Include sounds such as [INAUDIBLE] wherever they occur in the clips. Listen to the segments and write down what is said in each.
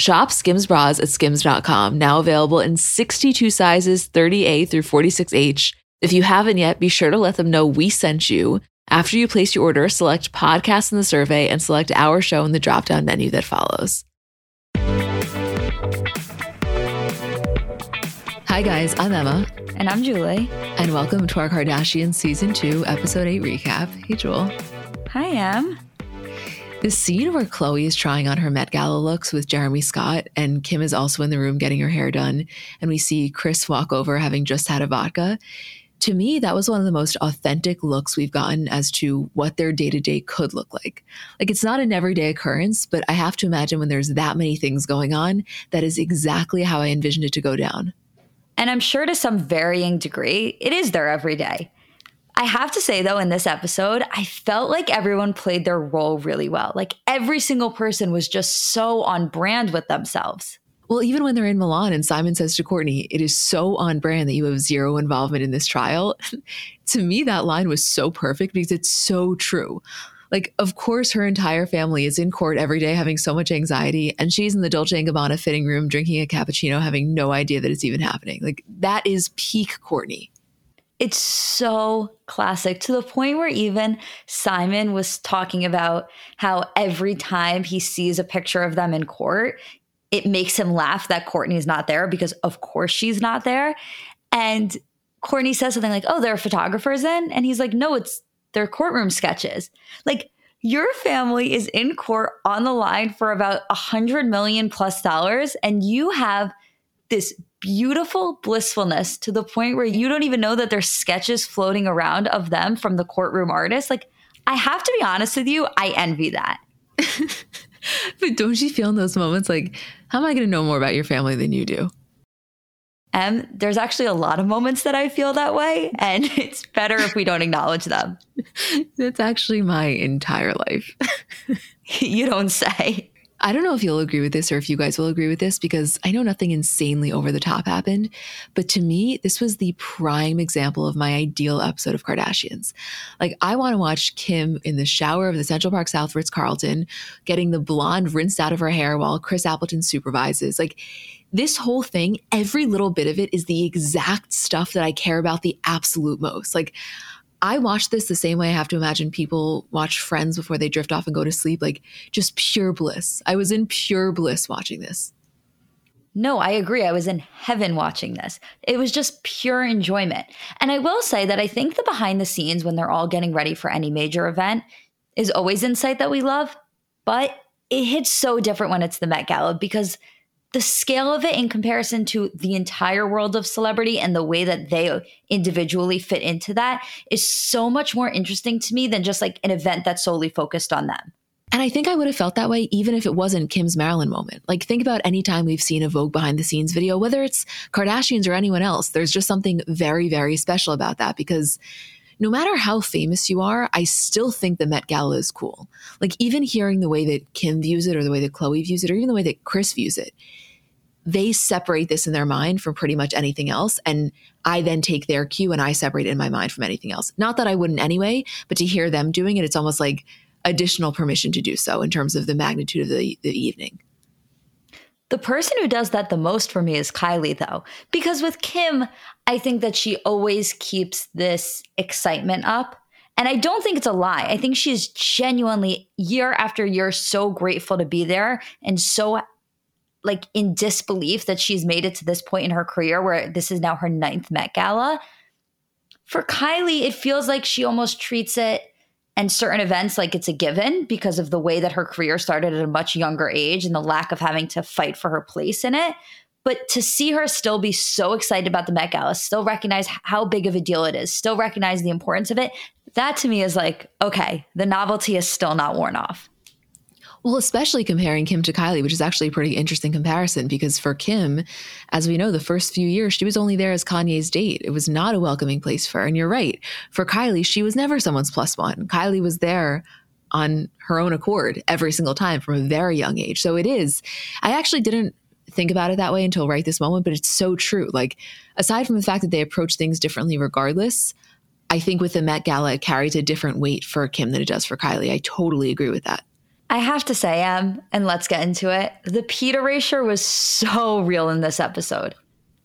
Shop Skims bras at skims.com, now available in 62 sizes 30A through 46H. If you haven't yet, be sure to let them know we sent you. After you place your order, select podcast in the survey and select our show in the drop down menu that follows. Hi, guys, I'm Emma. And I'm Julie. And welcome to our Kardashian Season 2, Episode 8 recap. Hey, Jewel. Hi, Em. The scene where Khloé is trying on her Met Gala looks with Jeremy Scott, and Kim is also in the room getting her hair done, and we see Kris walk over having just had a vodka to me, that was one of the most authentic looks we've gotten as to what their day to day could look like. Like, it's not an everyday occurrence, but I have to imagine when there's that many things going on, that is exactly how I envisioned it to go down. And I'm sure to some varying degree, it is their everyday. I have to say, though, in this episode, I felt like everyone played their role really well. Like every single person was just so on brand with themselves. Well, even when they're in Milan and Simon says to Kourtney, it is so on brand that you have zero involvement in this trial. [LAUGHS] to me, that line was so perfect because it's so true. Like, of course, her entire family is in court every day having so much anxiety, and she's in the Dolce & Gabbana fitting room drinking a cappuccino, having no idea that it's even happening. Like, that is peak Kourtney. It's so classic to the point where even Simon was talking about how every time he sees a picture of them in court, it makes him laugh that Kourtney's not there because, of course, she's not there. And Kourtney says something like, Oh, there are photographers in? And he's like, No, it's their courtroom sketches. Like, your family is in court on the line for about a hundred million plus dollars, and you have this beautiful blissfulness to the point where you don't even know that there's sketches floating around of them from the courtroom artist. Like, I have to be honest with you, I envy that. [LAUGHS] but don't you feel in those moments like, how am I going to know more about your family than you do? And there's actually a lot of moments that I feel that way, and [LAUGHS] it's better if we don't acknowledge them. [LAUGHS] That's actually my entire life. you don't say. I don't know if you'll agree with this or if you guys will agree with this because I know nothing insanely over the top happened. But to me, this was the prime example of my ideal episode of Kardashians. Like, I want to watch Kim in the shower of the Central Park South Ritz Carlton, getting the blonde rinsed out of her hair while Chris Appleton supervises. Like, this whole thing, every little bit of it is the exact stuff that I care about the absolute most. Like, I watch this the same way I have to imagine people watch Friends before they drift off and go to sleep, like just pure bliss. I was in pure bliss watching this. No, I agree. I was in heaven watching this. It was just pure enjoyment. And I will say that I think the behind the scenes when they're all getting ready for any major event is always insight that we love, but it hits so different when it's the Met Gala because the scale of it in comparison to the entire world of celebrity and the way that they individually fit into that is so much more interesting to me than just like an event that's solely focused on them. And I think I would have felt that way even if it wasn't Kim's Marilyn moment. Like, think about any time we've seen a Vogue behind the scenes video, whether it's Kardashians or anyone else, there's just something very, very special about that because no matter how famous you are, I still think the Met Gala is cool. Like, even hearing the way that Kim views it or the way that Khloé views it or even the way that Kris views it, they separate this in their mind from pretty much anything else. And I then take their cue and I separate it in my mind from anything else. Not that I wouldn't anyway, but to hear them doing it, it's almost like additional permission to do so in terms of the magnitude of the, the evening. The person who does that the most for me is Kylie, though, because with Kim, I think that she always keeps this excitement up. And I don't think it's a lie. I think she's genuinely, year after year, so grateful to be there and so like in disbelief that she's made it to this point in her career where this is now her ninth Met Gala. For Kylie, it feels like she almost treats it and certain events like it's a given because of the way that her career started at a much younger age and the lack of having to fight for her place in it. But to see her still be so excited about the Met Gala, still recognize how big of a deal it is, still recognize the importance of it, that to me is like, okay, the novelty is still not worn off. Well, especially comparing Kim to Kylie, which is actually a pretty interesting comparison because for Kim, as we know, the first few years, she was only there as Kanye's date. It was not a welcoming place for her. And you're right. For Kylie, she was never someone's plus one. Kylie was there on her own accord every single time from a very young age. So it is. I actually didn't think about it that way until right this moment, but it's so true. Like, aside from the fact that they approach things differently regardless, I think with the Met Gala, it carries a different weight for Kim than it does for Kylie. I totally agree with that. I have to say, Em, and let's get into it. The Pete erasure was so real in this episode.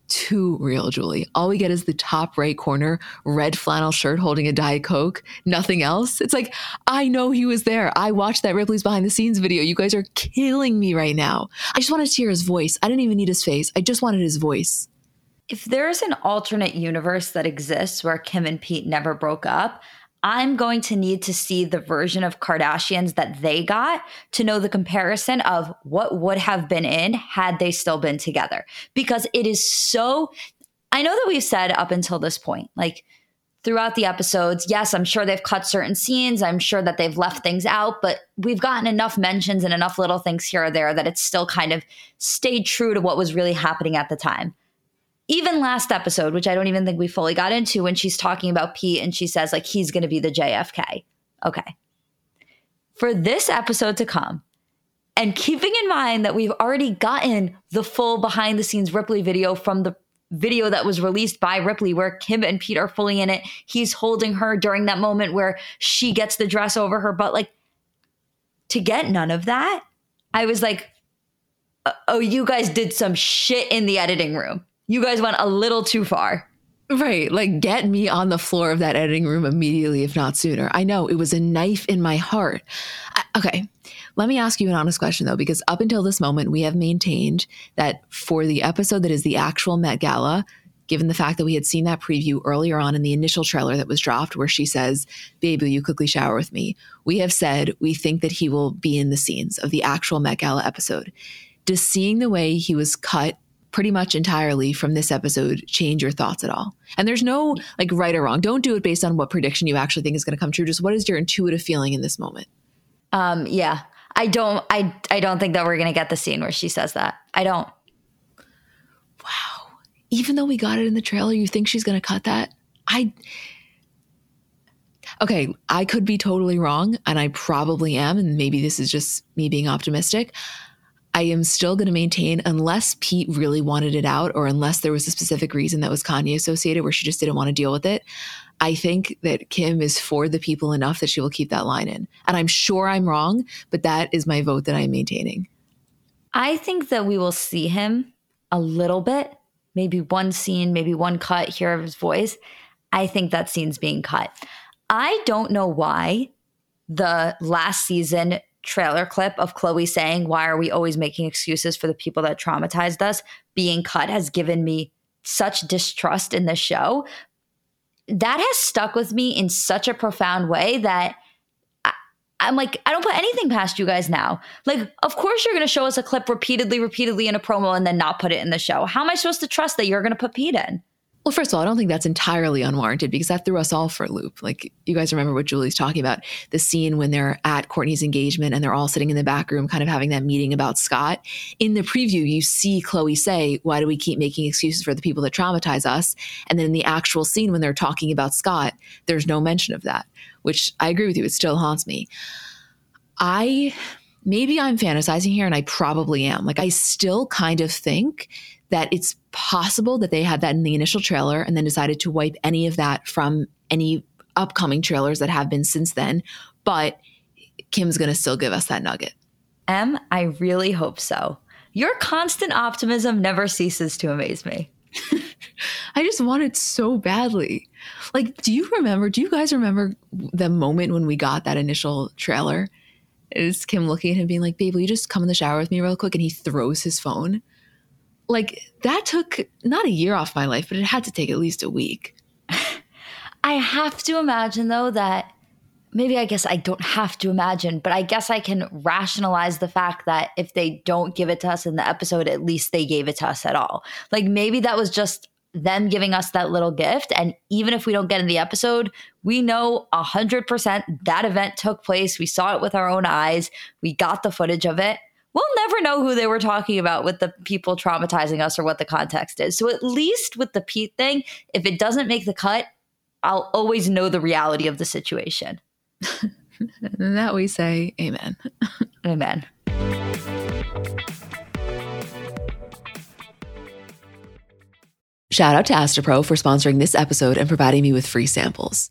Too real, Julie. All we get is the top right corner, red flannel shirt holding a Diet Coke, nothing else. It's like, I know he was there. I watched that Ripley's behind the scenes video. You guys are killing me right now. I just wanted to hear his voice. I didn't even need his face. I just wanted his voice. If there's an alternate universe that exists where Kim and Pete never broke up, I'm going to need to see the version of Kardashians that they got to know the comparison of what would have been in had they still been together. Because it is so, I know that we've said up until this point, like throughout the episodes, yes, I'm sure they've cut certain scenes. I'm sure that they've left things out, but we've gotten enough mentions and enough little things here or there that it's still kind of stayed true to what was really happening at the time even last episode, which I don't even think we fully got into, when she's talking about Pete and she says, like, he's going to be the JFK. Okay. For this episode to come, and keeping in mind that we've already gotten the full behind the scenes Ripley video from the video that was released by Ripley, where Kim and Pete are fully in it. He's holding her during that moment where she gets the dress over her butt. Like, to get none of that, I was like, uh, oh, you guys did some shit in the editing room you guys went a little too far. Right. Like, get me on the floor of that editing room immediately, if not sooner. I know it was a knife in my heart. I, okay. Let me ask you an honest question, though, because up until this moment, we have maintained that for the episode that is the actual Met Gala, given the fact that we had seen that preview earlier on in the initial trailer that was dropped, where she says, Babe, will you quickly shower with me? We have said we think that he will be in the scenes of the actual Met Gala episode. Does seeing the way he was cut pretty much entirely from this episode change your thoughts at all? And there's no like right or wrong. Don't do it based on what prediction you actually think is going to come true. Just what is your intuitive feeling in this moment? Um, yeah. I don't I I don't think that we're going to get the scene where she says that. I don't. Wow. Even though we got it in the trailer, you think she's going to cut that? I Okay, I could be totally wrong and I probably am and maybe this is just me being optimistic. I am still going to maintain, unless Pete really wanted it out, or unless there was a specific reason that was Kanye associated where she just didn't want to deal with it. I think that Kim is for the people enough that she will keep that line in. And I'm sure I'm wrong, but that is my vote that I'm maintaining. I think that we will see him a little bit, maybe one scene, maybe one cut hear of his voice. I think that scene's being cut. I don't know why the last season trailer clip of Khloé saying, Why are we always making excuses for the people that traumatized us? being cut has given me such distrust in the show. That has stuck with me in such a profound way that I, I'm like, I don't put anything past you guys now. Like, of course, you're going to show us a clip repeatedly, repeatedly in a promo and then not put it in the show. How am I supposed to trust that you're going to put Pete in? Well, first of all, I don't think that's entirely unwarranted because that threw us all for a loop. Like, you guys remember what Julie's talking about the scene when they're at Kourtney's engagement and they're all sitting in the back room, kind of having that meeting about Scott. In the preview, you see Khloé say, Why do we keep making excuses for the people that traumatize us? And then in the actual scene, when they're talking about Scott, there's no mention of that, which I agree with you. It still haunts me. I maybe I'm fantasizing here and I probably am. Like, I still kind of think that it's possible that they had that in the initial trailer and then decided to wipe any of that from any upcoming trailers that have been since then. But Kim's going to still give us that nugget. Em, I really hope so. Your constant optimism never ceases to amaze me. [LAUGHS] I just want it so badly. Like, do you remember? Do you guys remember the moment when we got that initial trailer? Is Kim looking at him being like, babe, will you just come in the shower with me real quick? And he throws his phone. Like, that took not a year off my life, but it had to take at least a week. [LAUGHS] I have to imagine, though, that maybe I guess I don't have to imagine, but I guess I can rationalize the fact that if they don't give it to us in the episode, at least they gave it to us at all. Like maybe that was just them giving us that little gift. And even if we don't get in the episode, we know 100% that event took place. We saw it with our own eyes, we got the footage of it. We'll never know who they were talking about with the people traumatizing us or what the context is. So, at least with the Pete thing, if it doesn't make the cut, I'll always know the reality of the situation. and [LAUGHS] that we say, Amen. [LAUGHS] Amen. Shout out to Astepro for sponsoring this episode and providing me with free samples.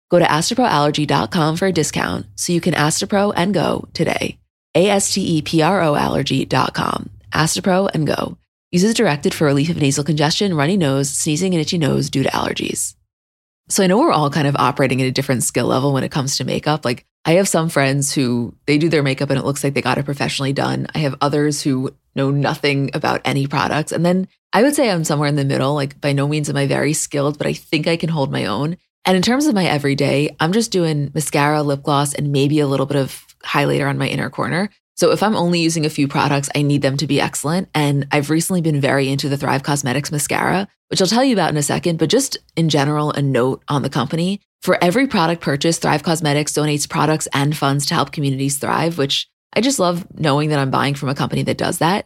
Go to asteproallergy.com for a discount so you can Astepro and go today. A S T E P R O allergy.com. Astepro and go. Uses directed for relief of nasal congestion, runny nose, sneezing, and itchy nose due to allergies. So I know we're all kind of operating at a different skill level when it comes to makeup. Like I have some friends who they do their makeup and it looks like they got it professionally done. I have others who know nothing about any products. And then I would say I'm somewhere in the middle. Like by no means am I very skilled, but I think I can hold my own. And in terms of my everyday, I'm just doing mascara, lip gloss, and maybe a little bit of highlighter on my inner corner. So if I'm only using a few products, I need them to be excellent. And I've recently been very into the Thrive Causemetics mascara, which I'll tell you about in a second. But just in general, a note on the company. For every product purchase, Thrive Causemetics donates products and funds to help communities thrive, which I just love knowing that I'm buying from a company that does that.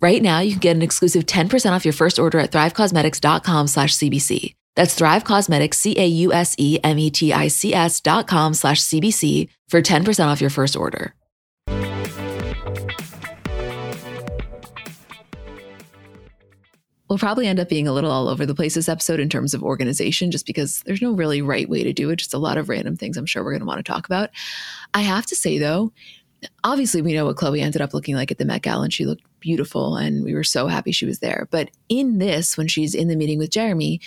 Right now, you can get an exclusive 10% off your first order at thrivecausemetics.com slash CBC. That's Thrive Causemetics, C-A-U-S-E-M-E-T-I-C-S dot com slash CBC for 10% off your first order. We'll probably end up being a little all over the place this episode in terms of organization, just because there's no really right way to do it. Just a lot of random things I'm sure we're going to want to talk about. I have to say, though, obviously we know what Khloé ended up looking like at the Met Gala and she looked beautiful and we were so happy she was there. But in this, when she's in the meeting with Jeremy,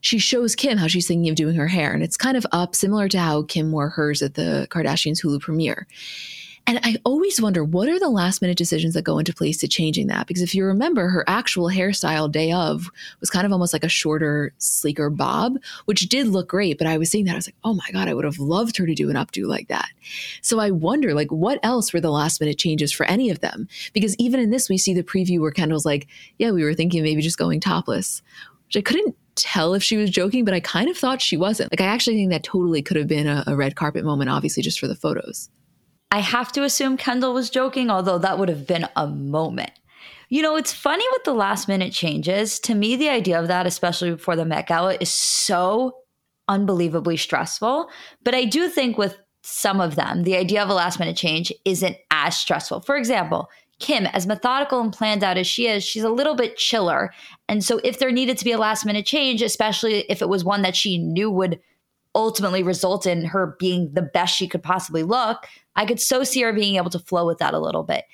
she shows Kim how she's thinking of doing her hair. And it's kind of up similar to how Kim wore hers at the Kardashians Hulu premiere. And I always wonder what are the last minute decisions that go into place to changing that? Because if you remember, her actual hairstyle day of was kind of almost like a shorter, sleeker bob, which did look great. But I was seeing that, I was like, oh my God, I would have loved her to do an updo like that. So I wonder, like, what else were the last minute changes for any of them? Because even in this, we see the preview where Kendall's like, yeah, we were thinking maybe just going topless, which I couldn't tell if she was joking, but I kind of thought she wasn't. Like, I actually think that totally could have been a, a red carpet moment, obviously, just for the photos. I have to assume Kendall was joking, although that would have been a moment. You know, it's funny with the last minute changes. To me, the idea of that, especially before the Met Gala, is so unbelievably stressful. But I do think with some of them, the idea of a last minute change isn't as stressful. For example, Kim, as methodical and planned out as she is, she's a little bit chiller. And so, if there needed to be a last minute change, especially if it was one that she knew would ultimately result in her being the best she could possibly look, I could so see her being able to flow with that a little bit.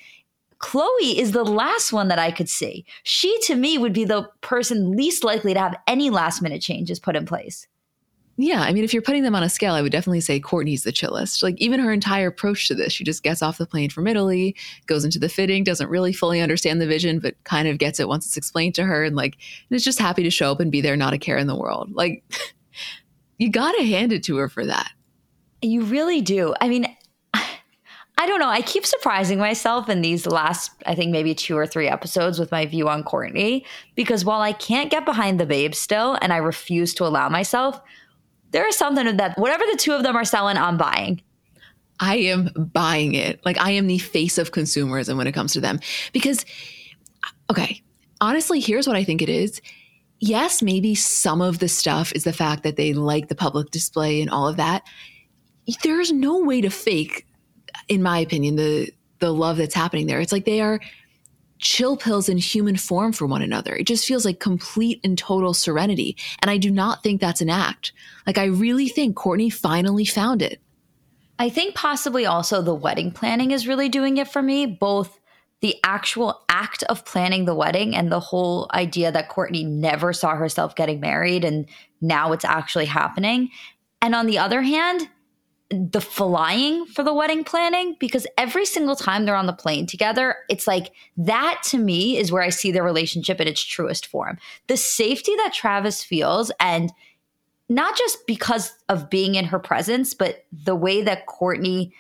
Khloé is the last one that I could see. She, to me, would be the person least likely to have any last minute changes put in place. Yeah, I mean, if you're putting them on a scale, I would definitely say Kourtney's the chillest. Like, even her entire approach to this, she just gets off the plane from Italy, goes into the fitting, doesn't really fully understand the vision, but kind of gets it once it's explained to her, and like, and is just happy to show up and be there, not a care in the world. Like, [LAUGHS] you got to hand it to her for that. You really do. I mean, [SIGHS] I don't know. I keep surprising myself in these last, I think maybe two or three episodes with my view on Kourtney, because while I can't get behind the babe still, and I refuse to allow myself, there is something that whatever the two of them are selling, I'm buying. I am buying it. Like I am the face of consumerism when it comes to them. Because, okay, honestly, here's what I think it is. Yes, maybe some of the stuff is the fact that they like the public display and all of that. There's no way to fake, in my opinion, the the love that's happening there. It's like they are chill pills in human form for one another. It just feels like complete and total serenity. And I do not think that's an act. Like, I really think Kourtney finally found it. I think possibly also the wedding planning is really doing it for me, both the actual act of planning the wedding and the whole idea that Kourtney never saw herself getting married and now it's actually happening. And on the other hand, the flying for the wedding planning because every single time they're on the plane together, it's like that to me is where I see their relationship in its truest form. The safety that Travis feels, and not just because of being in her presence, but the way that Kourtney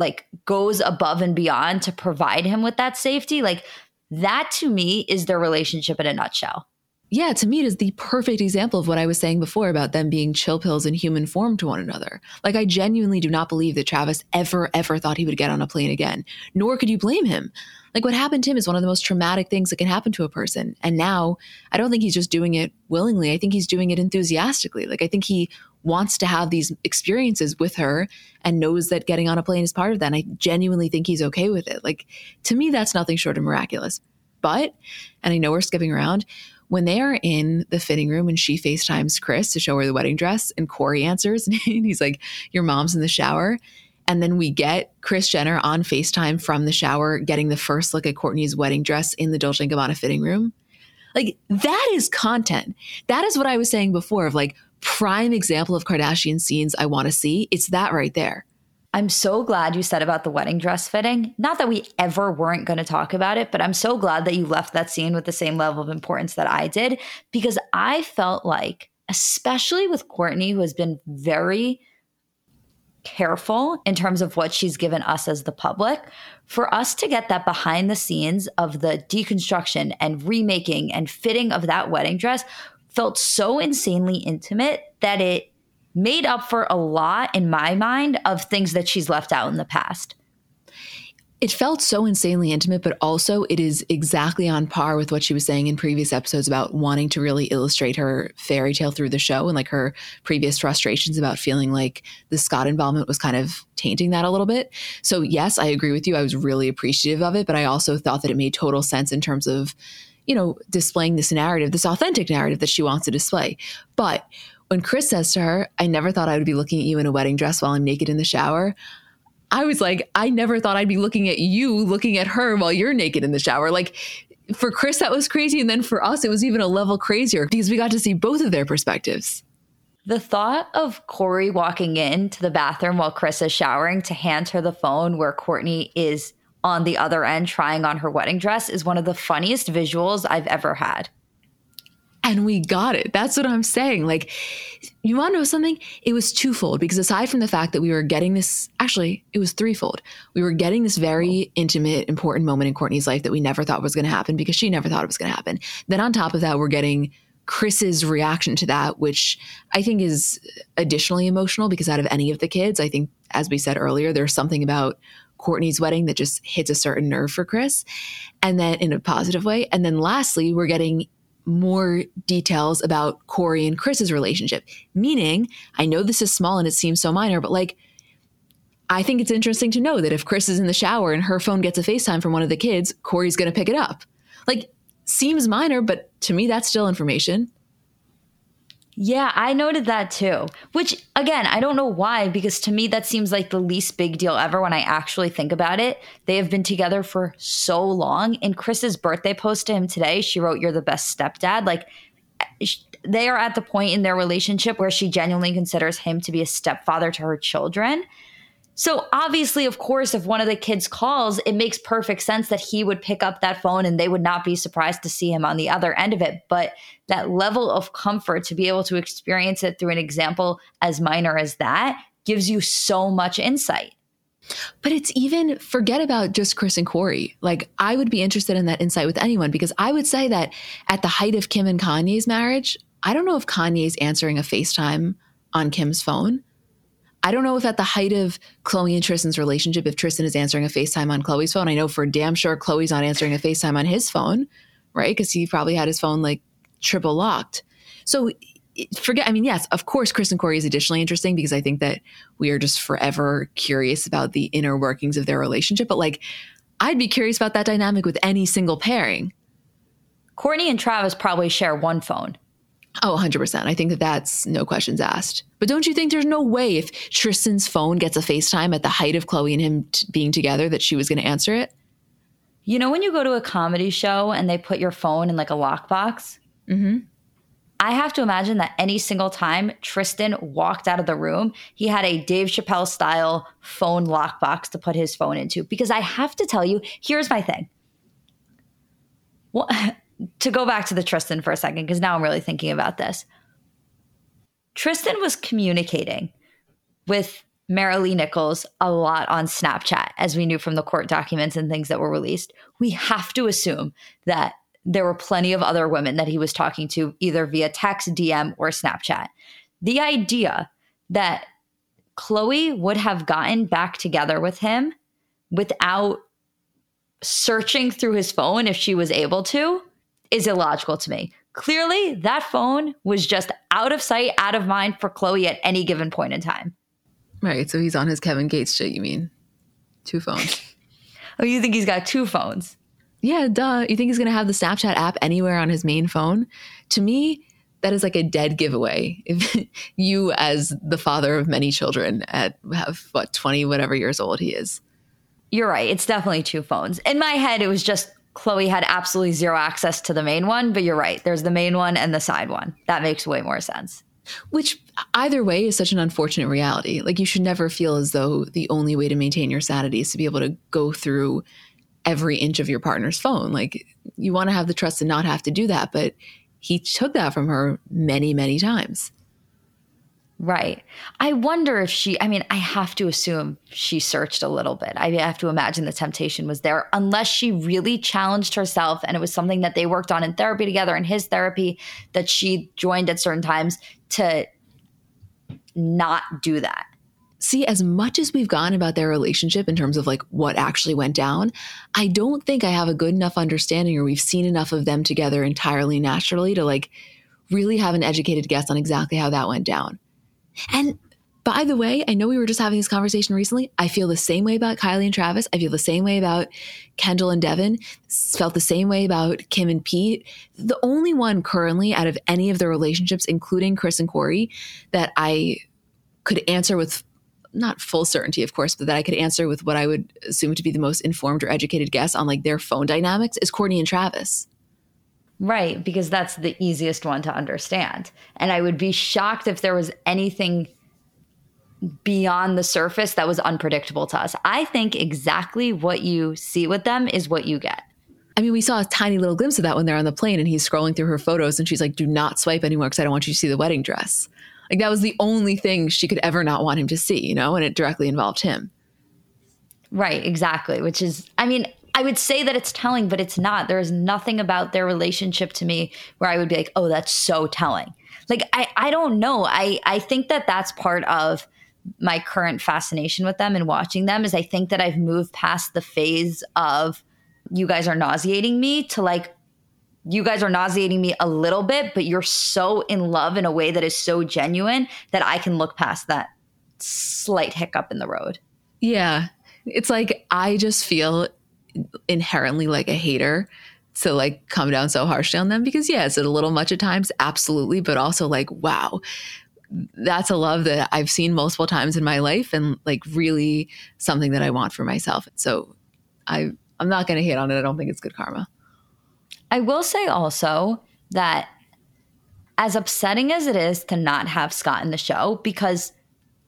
like goes above and beyond to provide him with that safety, like that to me is their relationship in a nutshell yeah, to me, it is the perfect example of what I was saying before about them being chill pills in human form to one another. Like, I genuinely do not believe that Travis ever, ever thought he would get on a plane again, nor could you blame him. Like, what happened to him is one of the most traumatic things that can happen to a person. And now, I don't think he's just doing it willingly. I think he's doing it enthusiastically. Like, I think he wants to have these experiences with her and knows that getting on a plane is part of that. And I genuinely think he's okay with it. Like, to me, that's nothing short of miraculous. But, and I know we're skipping around, when they are in the fitting room and she FaceTimes Kris to show her the wedding dress and Corey answers [LAUGHS] and he's like, Your mom's in the shower. And then we get Kris Jenner on FaceTime from the shower getting the first look at Kourtney's wedding dress in the Dolce & Gabbana fitting room. Like that is content. That is what I was saying before of like prime example of Kardashian scenes I want to see. It's that right there. I'm so glad you said about the wedding dress fitting. Not that we ever weren't going to talk about it, but I'm so glad that you left that scene with the same level of importance that I did because I felt like, especially with Kourtney, who has been very careful in terms of what she's given us as the public, for us to get that behind the scenes of the deconstruction and remaking and fitting of that wedding dress felt so insanely intimate that it made up for a lot in my mind of things that she's left out in the past. It felt so insanely intimate, but also it is exactly on par with what she was saying in previous episodes about wanting to really illustrate her fairy tale through the show and like her previous frustrations about feeling like the Scott involvement was kind of tainting that a little bit. So, yes, I agree with you. I was really appreciative of it, but I also thought that it made total sense in terms of, you know, displaying this narrative, this authentic narrative that she wants to display. But when Kris says to her, I never thought I would be looking at you in a wedding dress while I'm naked in the shower. I was like, I never thought I'd be looking at you looking at her while you're naked in the shower. Like for Kris, that was crazy. And then for us, it was even a level crazier because we got to see both of their perspectives. The thought of Corey walking into the bathroom while Kris is showering to hand her the phone where Kourtney is on the other end trying on her wedding dress is one of the funniest visuals I've ever had and we got it. That's what I'm saying. Like, you want to know something? It was twofold because aside from the fact that we were getting this, actually, it was threefold. We were getting this very intimate, important moment in Kourtney's life that we never thought was going to happen because she never thought it was going to happen. Then on top of that, we're getting Kris's reaction to that, which I think is additionally emotional because out of any of the kids, I think, as we said earlier, there's something about Kourtney's wedding that just hits a certain nerve for Kris, and then in a positive way. And then lastly, we're getting more details about Corey and Kris's relationship. Meaning, I know this is small and it seems so minor, but like, I think it's interesting to know that if Kris is in the shower and her phone gets a FaceTime from one of the kids, Corey's going to pick it up. Like, seems minor, but to me, that's still information. Yeah, I noted that too. Which, again, I don't know why, because to me, that seems like the least big deal ever when I actually think about it. They have been together for so long. In Kris's birthday post to him today, she wrote, You're the best stepdad. Like, eh, they are at the point in their relationship where she genuinely considers him to be a stepfather to her children. So obviously, of course, if one of the kids calls, it makes perfect sense that he would pick up that phone and they would not be surprised to see him on the other end of it. But that level of comfort to be able to experience it through an example as minor as that gives you so much insight. But it's even forget about just Kris and Corey. Like I would be interested in that insight with anyone because I would say that at the height of Kim and Kanye's marriage, I don't know if Kanye's answering a FaceTime on Kim's phone. I don't know if at the height of Khloé and Tristan's relationship, if Tristan is answering a FaceTime on Khloé's phone. I know for damn sure Khloé's not answering a FaceTime on his phone, right? Because he probably had his phone like triple locked. So forget, I mean, yes, of course, Kris and Corey is additionally interesting because I think that we are just forever curious about the inner workings of their relationship. But like, I'd be curious about that dynamic with any single pairing. Kourtney and Travis probably share one phone. Oh, 100%. I think that that's no questions asked. But don't you think there's no way if Tristan's phone gets a FaceTime at the height of Khloé and him t- being together that she was going to answer it? You know, when you go to a comedy show and they put your phone in like a lockbox? Mm-hmm. I have to imagine that any single time Tristan walked out of the room, he had a Dave Chappelle style phone lockbox to put his phone into. Because I have to tell you, here's my thing. Well, [LAUGHS] to go back to the Tristan for a second, because now I'm really thinking about this. Tristan was communicating with Maralee Nichols a lot on Snapchat, as we knew from the court documents and things that were released. We have to assume that there were plenty of other women that he was talking to, either via text, DM, or Snapchat. The idea that Khloé would have gotten back together with him without searching through his phone if she was able to is illogical to me. Clearly, that phone was just out of sight, out of mind for Khloé at any given point in time. Right. So he's on his Kevin Gates shit, you mean? Two phones. [LAUGHS] oh, you think he's got two phones? Yeah, duh. You think he's going to have the Snapchat app anywhere on his main phone? To me, that is like a dead giveaway. If [LAUGHS] you, as the father of many children, at have what twenty whatever years old he is, you're right. It's definitely two phones. In my head, it was just Khloé had absolutely zero access to the main one, but you're right. There's the main one and the side one. That makes way more sense. Which either way is such an unfortunate reality. Like you should never feel as though the only way to maintain your sanity is to be able to go through every inch of your partner's phone. Like you want to have the trust and not have to do that, but he took that from her many, many times. Right. I wonder if she, I mean, I have to assume she searched a little bit. I have to imagine the temptation was there, unless she really challenged herself and it was something that they worked on in therapy together in his therapy that she joined at certain times to not do that. See, as much as we've gone about their relationship in terms of like what actually went down, I don't think I have a good enough understanding or we've seen enough of them together entirely naturally to like really have an educated guess on exactly how that went down. And by the way, I know we were just having this conversation recently. I feel the same way about Kylie and Travis. I feel the same way about Kendall and Devin. Felt the same way about Kim and Pete. The only one currently out of any of the relationships, including Kris and Corey, that I could answer with not full certainty, of course, but that I could answer with what I would assume to be the most informed or educated guess on like their phone dynamics is Kourtney and Travis. Right, because that's the easiest one to understand. And I would be shocked if there was anything beyond the surface that was unpredictable to us. I think exactly what you see with them is what you get. I mean, we saw a tiny little glimpse of that when they're on the plane and he's scrolling through her photos and she's like, do not swipe anymore because I don't want you to see the wedding dress. Like that was the only thing she could ever not want him to see, you know, and it directly involved him. Right, exactly. Which is, I mean, I would say that it's telling, but it's not. There is nothing about their relationship to me where I would be like, oh, that's so telling. Like, I, I don't know. I, I think that that's part of my current fascination with them and watching them is I think that I've moved past the phase of you guys are nauseating me to like you guys are nauseating me a little bit, but you're so in love in a way that is so genuine that I can look past that slight hiccup in the road. Yeah. It's like I just feel inherently like a hater to like come down so harshly on them because yeah, it's a little much at times, absolutely, but also like wow, that's a love that I've seen multiple times in my life and like really something that I want for myself. So I I'm not going to hate on it. I don't think it's good karma. I will say also that as upsetting as it is to not have Scott in the show because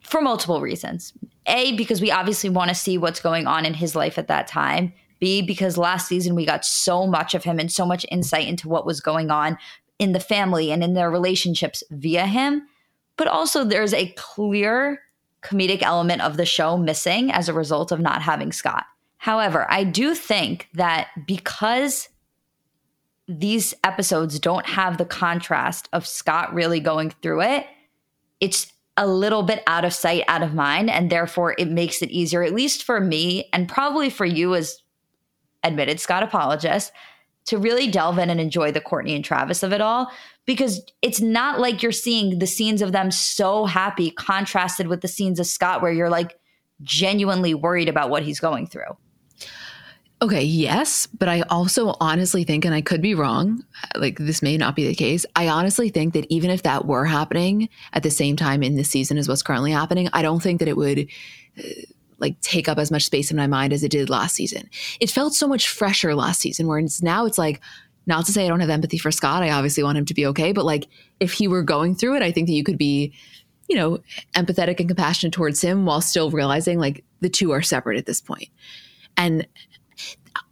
for multiple reasons. A because we obviously want to see what's going on in his life at that time. B because last season we got so much of him and so much insight into what was going on in the family and in their relationships via him but also there's a clear comedic element of the show missing as a result of not having Scott. However, I do think that because these episodes don't have the contrast of Scott really going through it, it's a little bit out of sight, out of mind, and therefore it makes it easier, at least for me, and probably for you as admitted Scott apologist, to really delve in and enjoy the Kourtney and Travis of it all because it's not like you're seeing the scenes of them so happy contrasted with the scenes of Scott where you're like genuinely worried about what he's going through. Okay, yes, but I also honestly think, and I could be wrong, like this may not be the case. I honestly think that even if that were happening at the same time in this season as what's currently happening, I don't think that it would uh, like take up as much space in my mind as it did last season. It felt so much fresher last season, where now it's like, not to say I don't have empathy for Scott. I obviously want him to be okay, but like if he were going through it, I think that you could be, you know, empathetic and compassionate towards him while still realizing like the two are separate at this point. And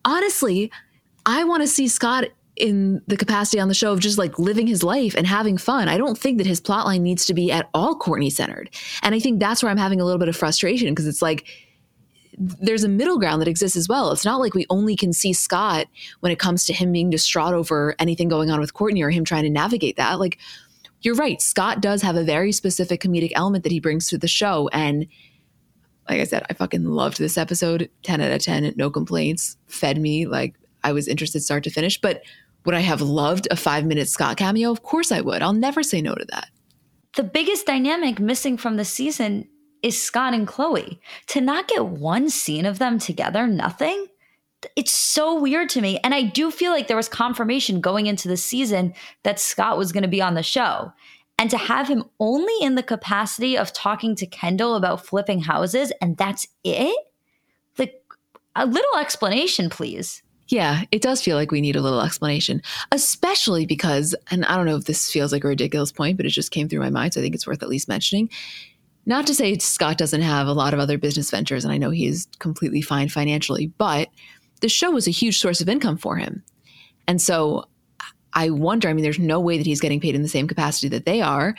honestly, I want to see Scott in the capacity on the show of just like living his life and having fun. I don't think that his plotline needs to be at all Kourtney centered. And I think that's where I'm having a little bit of frustration because it's like there's a middle ground that exists as well. It's not like we only can see Scott when it comes to him being distraught over anything going on with Kourtney or him trying to navigate that. Like, you're right. Scott does have a very specific comedic element that he brings to the show. And like I said, I fucking loved this episode. 10 out of 10, no complaints, fed me. Like, I was interested start to finish. But would I have loved a five minute Scott cameo? Of course I would. I'll never say no to that. The biggest dynamic missing from the season is Scott and Khloé. To not get one scene of them together, nothing, it's so weird to me. And I do feel like there was confirmation going into the season that Scott was going to be on the show. And to have him only in the capacity of talking to Kendall about flipping houses and that's it? Like a little explanation, please. Yeah, it does feel like we need a little explanation, especially because, and I don't know if this feels like a ridiculous point, but it just came through my mind. So I think it's worth at least mentioning. Not to say Scott doesn't have a lot of other business ventures, and I know he's completely fine financially, but the show was a huge source of income for him. And so I wonder, I mean, there's no way that he's getting paid in the same capacity that they are.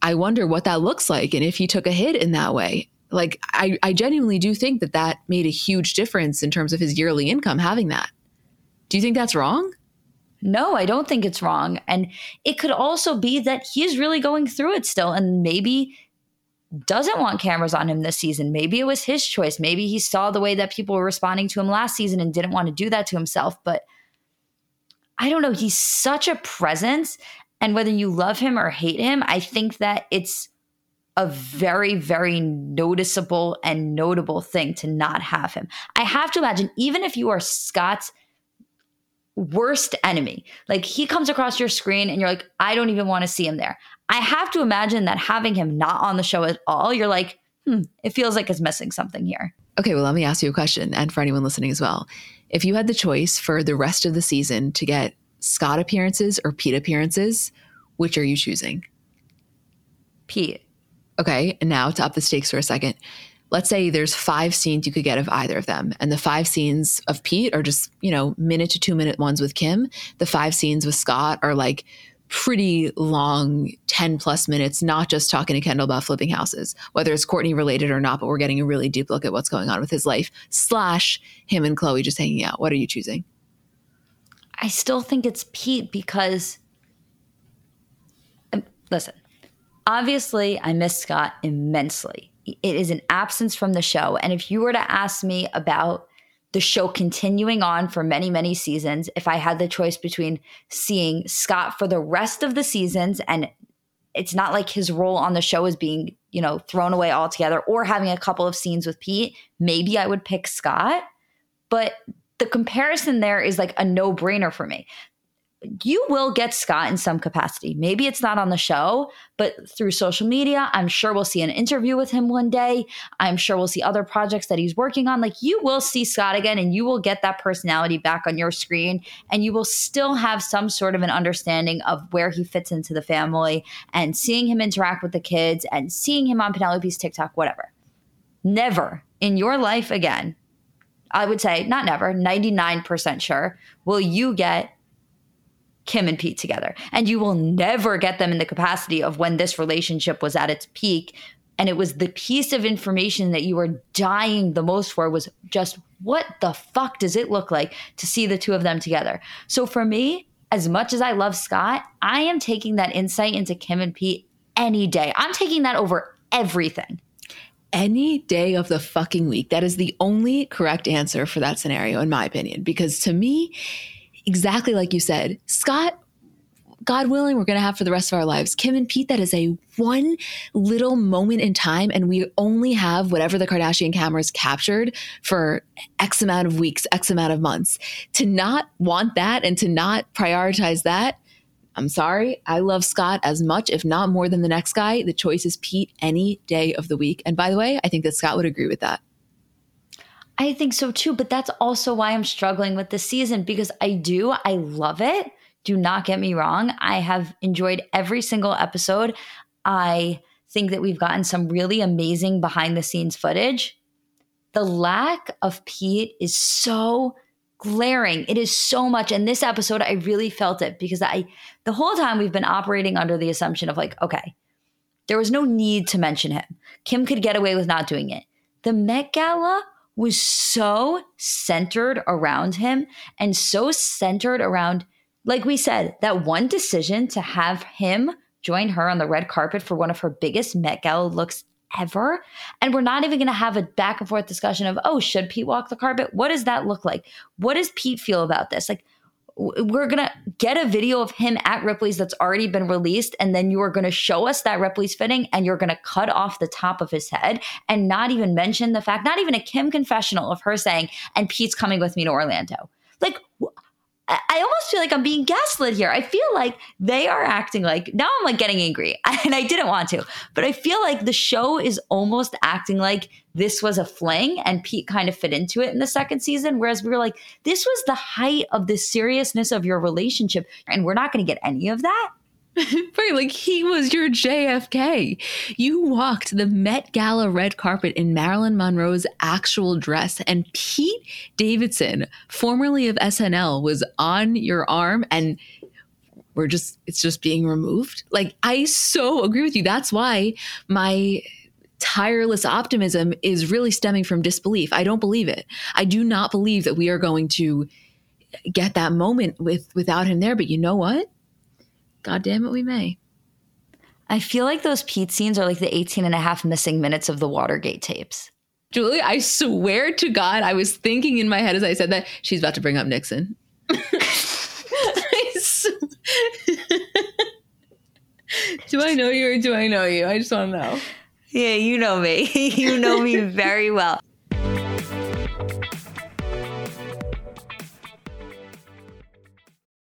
I wonder what that looks like and if he took a hit in that way. Like, I, I genuinely do think that that made a huge difference in terms of his yearly income having that. Do you think that's wrong? No, I don't think it's wrong. And it could also be that he's really going through it still. And maybe doesn't want cameras on him this season. Maybe it was his choice. Maybe he saw the way that people were responding to him last season and didn't want to do that to himself. But I don't know. He's such a presence. And whether you love him or hate him, I think that it's a very, very noticeable and notable thing to not have him. I have to imagine, even if you are Scott's worst enemy, like he comes across your screen and you're like, I don't even want to see him there. I have to imagine that having him not on the show at all, you're like, hmm, it feels like it's missing something here. Okay, well, let me ask you a question, and for anyone listening as well. If you had the choice for the rest of the season to get Scott appearances or Pete appearances, which are you choosing? Pete. Okay, and now to up the stakes for a second. Let's say there's five scenes you could get of either of them. And the five scenes of Pete are just, you know, minute to two minute ones with Kim. The five scenes with Scott are like pretty long 10 plus minutes, not just talking to Kendall about flipping houses, whether it's Kourtney related or not, but we're getting a really deep look at what's going on with his life, slash him and Khloé just hanging out. What are you choosing? I still think it's Pete because, um, listen, obviously I miss Scott immensely. it is an absence from the show. And if you were to ask me about the show continuing on for many, many seasons, if I had the choice between seeing Scott for the rest of the seasons and it's not like his role on the show is being, you know, thrown away altogether or having a couple of scenes with Pete, maybe I would pick Scott. But the comparison there is like a no brainer for me you will get Scott in some capacity. Maybe it's not on the show, but through social media, I'm sure we'll see an interview with him one day. I'm sure we'll see other projects that he's working on. Like you will see Scott again and you will get that personality back on your screen and you will still have some sort of an understanding of where he fits into the family and seeing him interact with the kids and seeing him on Penelope's TikTok, whatever. Never in your life again, I would say, not never, 99% sure, will you get Kim and Pete together. And you will never get them in the capacity of when this relationship was at its peak. And it was the piece of information that you were dying the most for was just what the fuck does it look like to see the two of them together? So for me, as much as I love Scott, I am taking that insight into Kim and Pete any day. I'm taking that over everything. Any day of the fucking week. That is the only correct answer for that scenario, in my opinion. Because to me, exactly like you said, Scott, God willing, we're going to have for the rest of our lives. Kim and Pete, that is a one little moment in time. And we only have whatever the Kardashian cameras captured for X amount of weeks, X amount of months. To not want that and to not prioritize that, I'm sorry. I love Scott as much, if not more than the next guy. The choice is Pete any day of the week. And by the way, I think that Scott would agree with that. I think so too, but that's also why I'm struggling with this season because I do, I love it. Do not get me wrong. I have enjoyed every single episode. I think that we've gotten some really amazing behind the scenes footage. The lack of Pete is so glaring. It is so much. And this episode, I really felt it because I, the whole time we've been operating under the assumption of like, okay, there was no need to mention him. Kim could get away with not doing it. The Met Gala was so centered around him and so centered around, like we said, that one decision to have him join her on the red carpet for one of her biggest Met Gala looks ever. And we're not even going to have a back and forth discussion of, oh, should Pete walk the carpet? What does that look like? What does Pete feel about this? Like, we're going to get a video of him at Ripley's that's already been released. And then you are going to show us that Ripley's fitting and you're going to cut off the top of his head and not even mention the fact, not even a Kim confessional of her saying, and Pete's coming with me to Orlando. Like, I almost feel like I'm being gaslit here. I feel like they are acting like now I'm like getting angry [LAUGHS] and I didn't want to, but I feel like the show is almost acting like this was a fling and Pete kind of fit into it in the second season. Whereas we were like, this was the height of the seriousness of your relationship and we're not going to get any of that. [LAUGHS] right, like he was your JFK. You walked the Met Gala red carpet in Marilyn Monroe's actual dress, and Pete Davidson, formerly of SNL, was on your arm, and we're just, it's just being removed. Like, I so agree with you. That's why my tireless optimism is really stemming from disbelief. I don't believe it. I do not believe that we are going to get that moment with without him there. But you know what? God damn it, we may. I feel like those Pete scenes are like the 18 and a half missing minutes of the Watergate tapes. Julie, I swear to God, I was thinking in my head as I said that she's about to bring up Nixon. [LAUGHS] do I know you or do I know you? I just want to know. Yeah, you know me. [LAUGHS] you know me very well.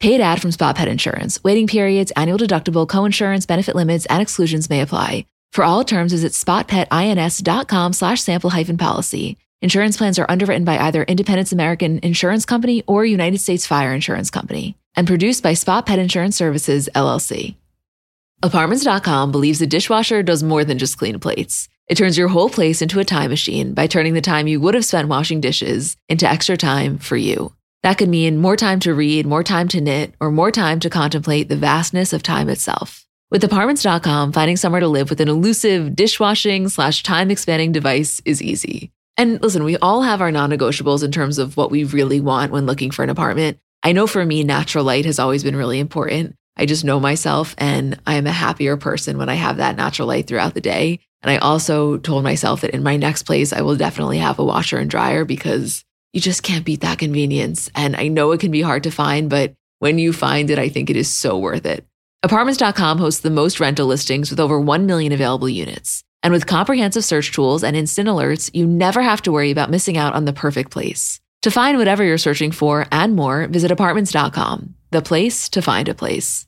Paid ad from Spot Pet Insurance. Waiting periods, annual deductible, co-insurance, benefit limits, and exclusions may apply. For all terms, visit spotpetins.com slash sample hyphen policy. Insurance plans are underwritten by either Independence American Insurance Company or United States Fire Insurance Company and produced by Spot Pet Insurance Services, LLC. Apartments.com believes a dishwasher does more than just clean plates. It turns your whole place into a time machine by turning the time you would have spent washing dishes into extra time for you. That could mean more time to read, more time to knit, or more time to contemplate the vastness of time itself. With apartments.com, finding somewhere to live with an elusive dishwashing slash time expanding device is easy. And listen, we all have our non negotiables in terms of what we really want when looking for an apartment. I know for me, natural light has always been really important. I just know myself and I am a happier person when I have that natural light throughout the day. And I also told myself that in my next place, I will definitely have a washer and dryer because you just can't beat that convenience. And I know it can be hard to find, but when you find it, I think it is so worth it. Apartments.com hosts the most rental listings with over 1 million available units. And with comprehensive search tools and instant alerts, you never have to worry about missing out on the perfect place. To find whatever you're searching for and more, visit apartments.com, the place to find a place.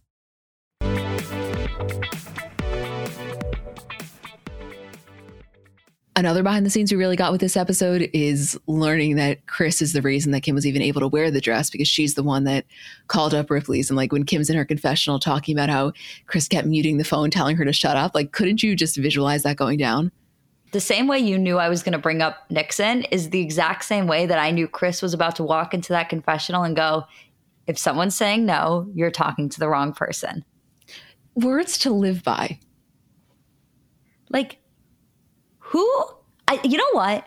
Another behind the scenes we really got with this episode is learning that Kris is the reason that Kim was even able to wear the dress because she's the one that called up Ripley's. And like when Kim's in her confessional talking about how Kris kept muting the phone, telling her to shut up, like couldn't you just visualize that going down? The same way you knew I was going to bring up Nixon is the exact same way that I knew Kris was about to walk into that confessional and go, if someone's saying no, you're talking to the wrong person. Words to live by. Like, who? I, you know what?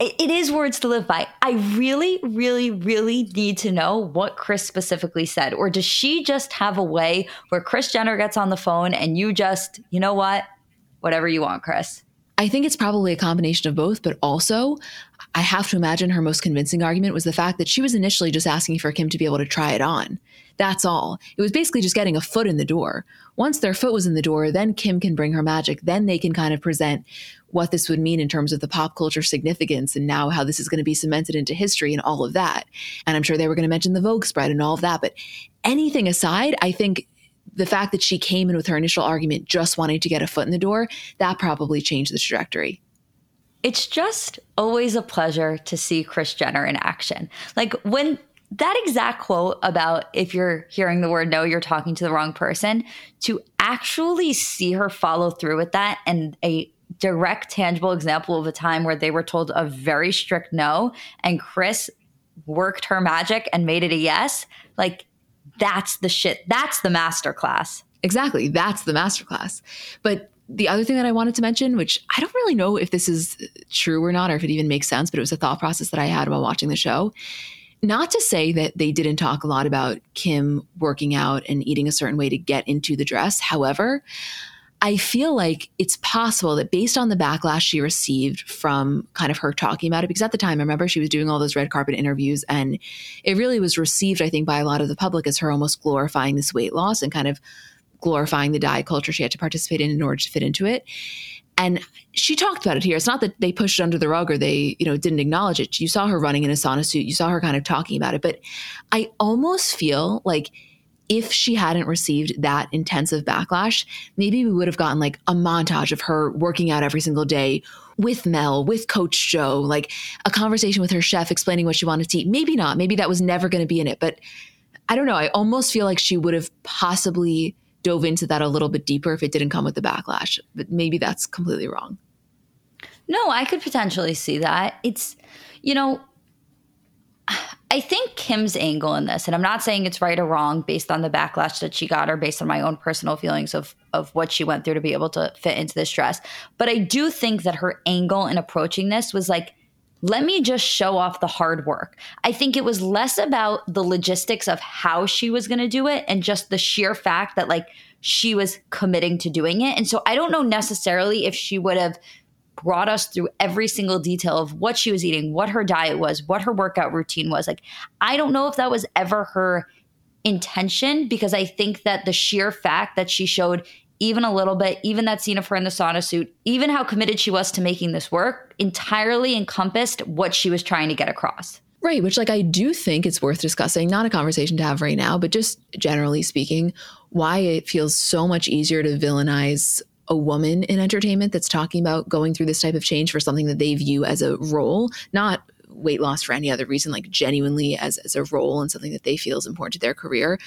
It, it is words to live by. I really really really need to know what Kris specifically said. Or does she just have a way where Kris jenner gets on the phone and you just you know what? Whatever you want Kris. I think it's probably a combination of both, but also I have to imagine her most convincing argument was the fact that she was initially just asking for Kim to be able to try it on. That's all. It was basically just getting a foot in the door. Once their foot was in the door, then Kim can bring her magic. Then they can kind of present what this would mean in terms of the pop culture significance and now how this is going to be cemented into history and all of that. And I'm sure they were going to mention the Vogue spread and all of that. But anything aside, I think the fact that she came in with her initial argument just wanting to get a foot in the door, that probably changed the trajectory. It's just always a pleasure to see Kris Jenner in action. Like when that exact quote about if you're hearing the word no, you're talking to the wrong person, to actually see her follow through with that and a direct, tangible example of a time where they were told a very strict no and Kris worked her magic and made it a yes. Like that's the shit. That's the masterclass. Exactly. That's the masterclass. But the other thing that I wanted to mention, which I don't really know if this is true or not, or if it even makes sense, but it was a thought process that I had while watching the show. Not to say that they didn't talk a lot about Kim working out and eating a certain way to get into the dress. However, I feel like it's possible that based on the backlash she received from kind of her talking about it, because at the time, I remember she was doing all those red carpet interviews, and it really was received, I think, by a lot of the public as her almost glorifying this weight loss and kind of glorifying the diet culture she had to participate in in order to fit into it. And she talked about it here. It's not that they pushed it under the rug or they, you know, didn't acknowledge it. You saw her running in a sauna suit. You saw her kind of talking about it. But I almost feel like if she hadn't received that intensive backlash, maybe we would have gotten like a montage of her working out every single day with Mel, with Coach Joe, like a conversation with her chef explaining what she wanted to eat. Maybe not. Maybe that was never going to be in it. But I don't know. I almost feel like she would have possibly dove into that a little bit deeper if it didn't come with the backlash. But maybe that's completely wrong. No, I could potentially see that. It's, you know, I think Kim's angle in this, and I'm not saying it's right or wrong based on the backlash that she got or based on my own personal feelings of of what she went through to be able to fit into this dress. But I do think that her angle in approaching this was like, let me just show off the hard work. I think it was less about the logistics of how she was going to do it and just the sheer fact that like she was committing to doing it. And so I don't know necessarily if she would have brought us through every single detail of what she was eating, what her diet was, what her workout routine was. Like, I don't know if that was ever her intention because I think that the sheer fact that she showed even a little bit, even that scene of her in the sauna suit, even how committed she was to making this work, entirely encompassed what she was trying to get across. Right, which like I do think it's worth discussing, not a conversation to have right now, but just generally speaking, why it feels so much easier to villainize a woman in entertainment that's talking about going through this type of change for something that they view as a role, not weight loss for any other reason, like genuinely as, as a role and something that they feel is important to their career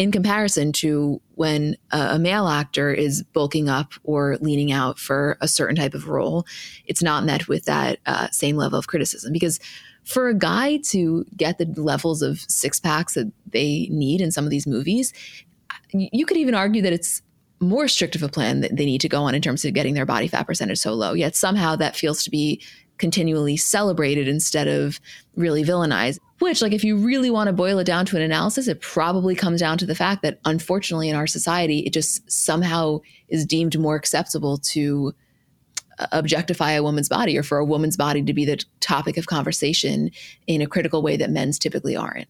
in comparison to when a, male actor is bulking up or leaning out for a certain type of role, it's not met with that uh, same level of criticism. Because for a guy to get the levels of six packs that they need in some of these movies, you could even argue that it's more strict of a plan that they need to go on in terms of getting their body fat percentage so low. Yet somehow that feels to be continually celebrated instead of really villainized. Which, like, if you really want to boil it down to an analysis, it probably comes down to the fact that unfortunately in our society, it just somehow is deemed more acceptable to uh, objectify a woman's body or for a woman's body to be the topic of conversation in a critical way that men's typically aren't.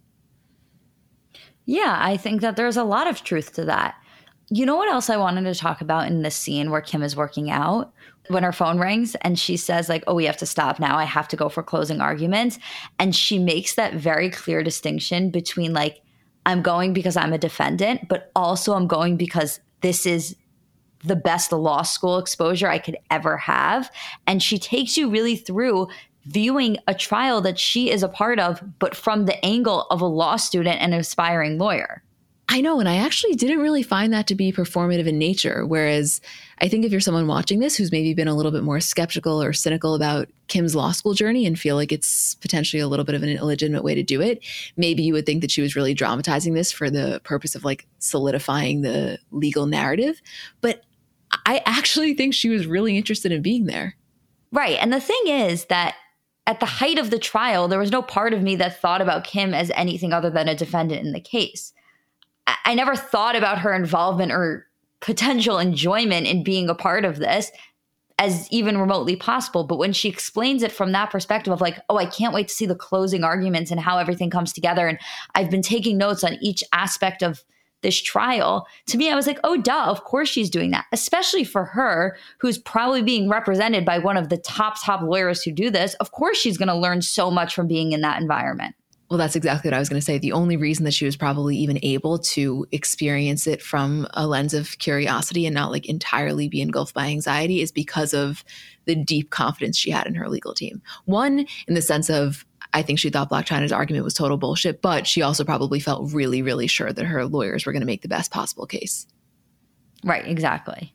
Yeah, I think that there's a lot of truth to that. You know what else I wanted to talk about in this scene where Kim is working out? when her phone rings and she says like oh we have to stop now. I have to go for closing arguments. And she makes that very clear distinction between like i'm going because i'm a defendant but also i'm going because this is the best law school exposure i could ever have. And she takes you really through viewing a trial that she is a part of but from the angle of a law student and an aspiring lawyer I know. And I actually didn't really find that to be performative in nature. Whereas I think if you're someone watching this who's maybe been a little bit more skeptical or cynical about Kim's law school journey and feel like it's potentially a little bit of an illegitimate way to do it, maybe you would think that she was really dramatizing this for the purpose of like solidifying the legal narrative. But I actually think she was really interested in being there. Right. And the thing is that at the height of the trial, there was no part of me that thought about Kim as anything other than a defendant in the case. I never thought about her involvement or potential enjoyment in being a part of this as even remotely possible. But when she explains it from that perspective of like, oh, I can't wait to see the closing arguments and how everything comes together. And I've been taking notes on each aspect of this trial. To me, I was like, oh, duh, of course she's doing that, especially for her, who's probably being represented by one of the top, top lawyers who do this. Of course, she's going to learn so much from being in that environment. Well, that's exactly what I was going to say. The only reason that she was probably even able to experience it from a lens of curiosity and not like entirely be engulfed by anxiety is because of the deep confidence she had in her legal team. One, in the sense of, I think she thought Blac Chyna's argument was total bullshit, but she also probably felt really, really sure that her lawyers were going to make the best possible case. Right, exactly.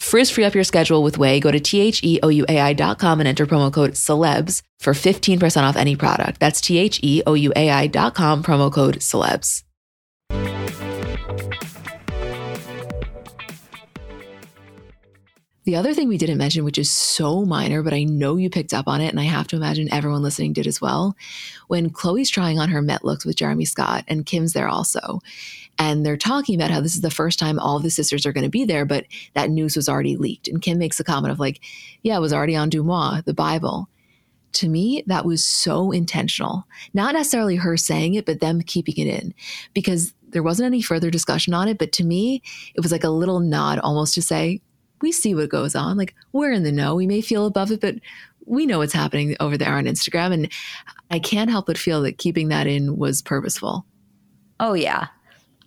Frizz free up your schedule with Ouai. Go to T-H-E-O-U-A-I.com and enter promo code celebs for 15% off any product. That's T-H-E-O-U-A-I.com, promo code celebs. The other thing we didn't mention, which is so minor, but I know you picked up on it, and I have to imagine everyone listening did as well. When Khloé's trying on her Met looks with Jeremy Scott, and Kim's there also, and they're talking about how this is the first time all the sisters are going to be there, but that news was already leaked. And Kim makes a comment of, like, yeah, it was already on DeuxMoi, the Bible. To me, that was so intentional. Not necessarily her saying it, but them keeping it in because there wasn't any further discussion on it. But to me, it was like a little nod almost to say, we see what goes on. Like we're in the know. We may feel above it, but we know what's happening over there on Instagram. And I can't help but feel that keeping that in was purposeful. Oh, yeah.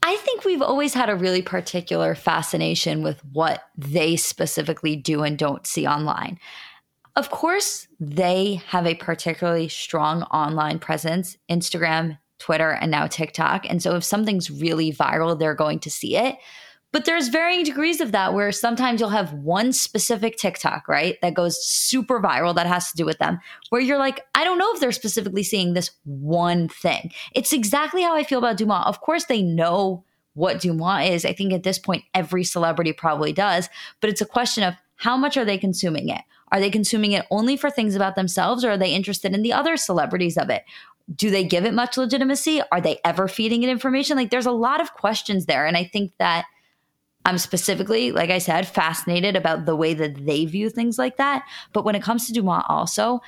I think we've always had a really particular fascination with what they specifically do and don't see online. Of course, they have a particularly strong online presence Instagram, Twitter, and now TikTok. And so if something's really viral, they're going to see it. But there's varying degrees of that where sometimes you'll have one specific TikTok, right? That goes super viral that has to do with them, where you're like, I don't know if they're specifically seeing this one thing. It's exactly how I feel about DeuxMoi. Of course, they know what DeuxMoi is. I think at this point, every celebrity probably does, but it's a question of how much are they consuming it? Are they consuming it only for things about themselves or are they interested in the other celebrities of it? Do they give it much legitimacy? Are they ever feeding it information? Like there's a lot of questions there. And I think that I'm specifically, like I said, fascinated about the way that they view things like that. But when it comes to DeuxMoi, also,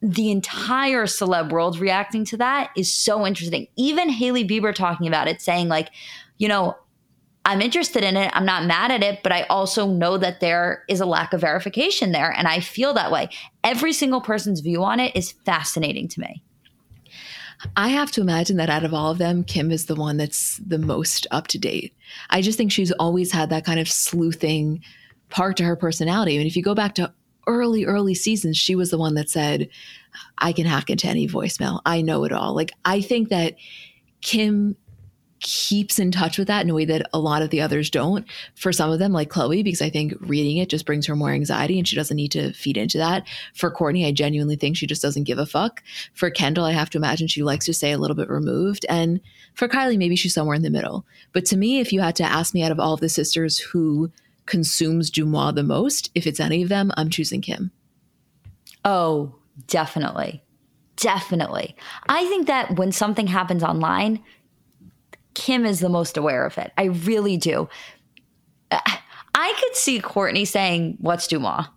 the entire celeb world reacting to that is so interesting. Even Hailey Bieber talking about it, saying, like, you know, I'm interested in it. I'm not mad at it, but I also know that there is a lack of verification there. And I feel that way. Every single person's view on it is fascinating to me. I have to imagine that out of all of them, Kim is the one that's the most up to date. I just think she's always had that kind of sleuthing part to her personality. I mean, if you go back to early, early seasons, she was the one that said, I can hack into any voicemail. I know it all. Like, I think that Kim keeps in touch with that in a way that a lot of the others don't. For some of them, like Khloé, because I think reading it just brings her more anxiety and she doesn't need to feed into that. For Kourtney, I genuinely think she just doesn't give a fuck. For Kendall, I have to imagine she likes to stay a little bit removed. And for Kylie, maybe she's somewhere in the middle. But to me, if you had to ask me out of all of the sisters who consumes DeuxMoi the most, if it's any of them, I'm choosing Kim. Oh, definitely. Definitely. I think that when something happens online, Kim is the most aware of it. I really do. Uh, I could see Kourtney saying, What's DeuxMoi?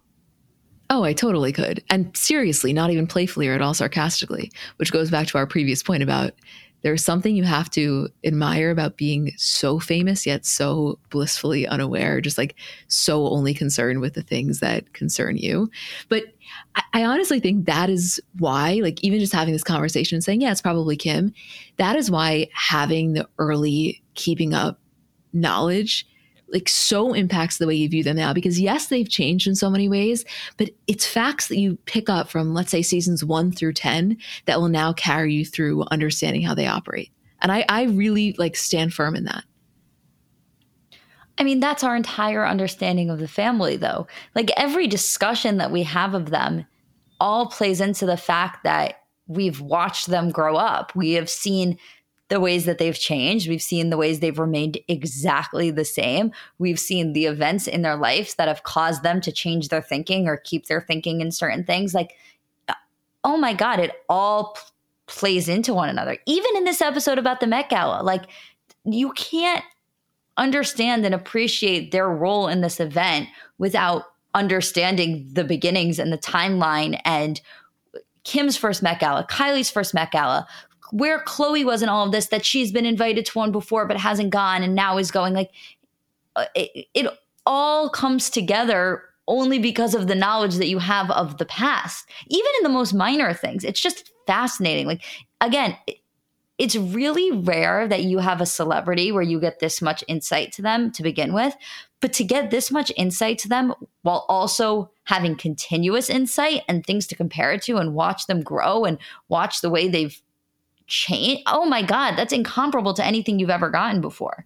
Oh, I totally could. And seriously, not even playfully or at all sarcastically, which goes back to our previous point about there's something you have to admire about being so famous yet so blissfully unaware, just like so only concerned with the things that concern you. But I, honestly think that is why, like, even just having this conversation and saying, yeah, it's probably Kim, that is why having the early keeping up knowledge like so impacts the way you view them now. Because yes they've changed in so many ways but it's facts that you pick up from let's say seasons 1 through 10 that will now carry you through understanding how they operate. And i i really like stand firm in that I mean, that's our entire understanding of the family, though. Like every discussion that we have of them all plays into the fact that we've watched them grow up. We have seen the ways that they've changed. We've seen the ways they've remained exactly the same. We've seen the events in their lives that have caused them to change their thinking or keep their thinking in certain things. Like, uh, oh my God, it all plays into one another. Even in this episode about the Met Gala, like, you can't understand and appreciate their role in this event without understanding the beginnings and the timeline and Kim's first Met Gala, Kylie's first Met Gala, where Khloé was in all of this, that she's been invited to one before but hasn't gone and now is going. Like uh, it, it all comes together only because of the knowledge that you have of the past, even in the most minor things. It's just fascinating. Like, again, it's really rare that you have a celebrity where you get this much insight to them to begin with. But to get this much insight to them while also having continuous insight and things to compare it to and watch them grow and watch the way they've changed. Oh my God, that's incomparable to anything you've ever gotten before.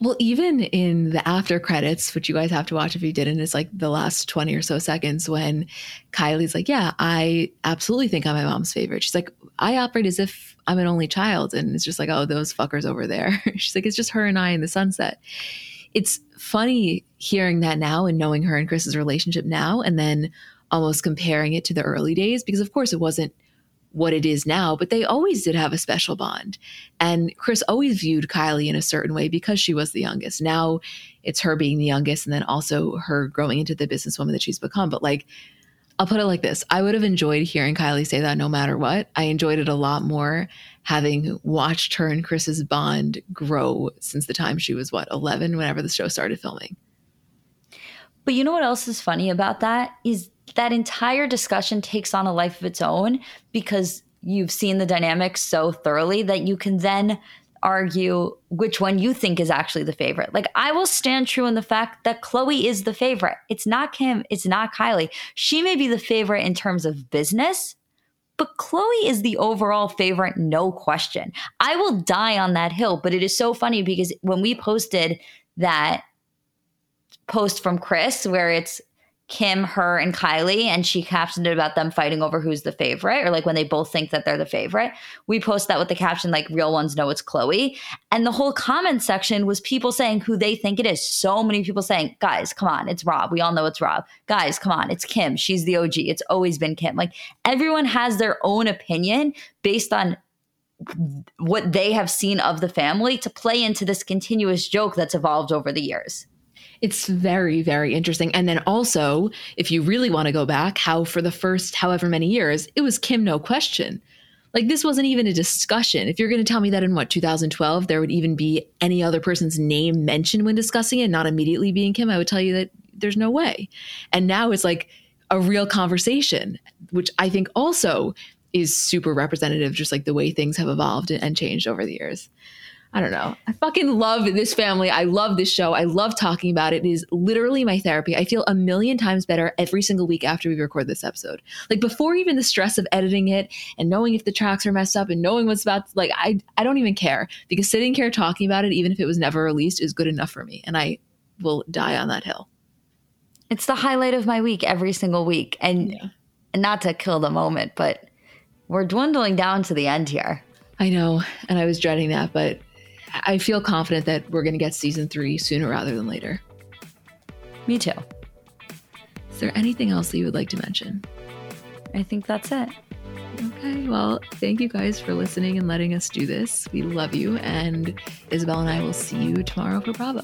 Well, even in the after credits, which you guys have to watch if you didn't, it's like the last 20 or so seconds when Kylie's like, Yeah, I absolutely think I'm my mom's favorite. She's like, I operate as if I'm an only child. And it's just like, Oh, those fuckers over there. [LAUGHS] She's like, It's just her and I in the sunset. It's funny hearing that now and knowing her and Kris's relationship now, and then almost comparing it to the early days, because of course it wasn't what it is now, but they always did have a special bond. And Kris always viewed Kylie in a certain way because she was the youngest. Now it's her being the youngest and then also her growing into the businesswoman that she's become. But like, I'll put it like this I would have enjoyed hearing Kylie say that no matter what. I enjoyed it a lot more having watched her and Kris's bond grow since the time she was, what, 11, whenever the show started filming. But you know what else is funny about that is that entire discussion takes on a life of its own because you've seen the dynamics so thoroughly that you can then argue which one you think is actually the favorite. Like I will stand true in the fact that Khloé is the favorite. It's not Kim, it's not Kylie. She may be the favorite in terms of business, but Khloé is the overall favorite, no question. I will die on that hill, but it is so funny because when we posted that post from Kris where it's Kim, her, and Kylie, and she captioned it about them fighting over who's the favorite, or like when they both think that they're the favorite. We post that with the caption, like, real ones know it's Khloé. And the whole comment section was people saying who they think it is. So many people saying, guys, come on, it's Rob. We all know it's Rob. Guys, come on, it's Kim. She's the OG. It's always been Kim. Like, everyone has their own opinion based on what they have seen of the family to play into this continuous joke that's evolved over the years. It's very, very interesting. And then also, if you really want to go back, how for the first however many years, it was Kim, no question. Like this wasn't even a discussion. If you're going to tell me that in what 2012 there would even be any other person's name mentioned when discussing it, not immediately being Kim, I would tell you that there's no way. And now it's like a real conversation, which I think also is super representative, just like the way things have evolved and changed over the years. I don't know. I fucking love this family. I love this show. I love talking about it. It is literally my therapy. I feel a million times better every single week after we record this episode. Like before even the stress of editing it and knowing if the tracks are messed up and knowing what's about like I I don't even care because sitting here talking about it even if it was never released is good enough for me and I will die on that hill. It's the highlight of my week every single week and yeah. and not to kill the moment, but we're dwindling down to the end here. I know, and I was dreading that, but I feel confident that we're going to get season three sooner rather than later. Me too. Is there anything else that you would like to mention? I think that's it. Okay, well, thank you guys for listening and letting us do this. We love you, and Isabel and I will see you tomorrow for Bravo.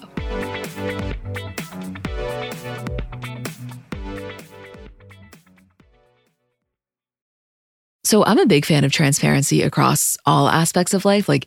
So, I'm a big fan of transparency across all aspects of life. Like,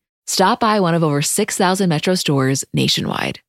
Stop by one of over 6,000 Metro stores nationwide.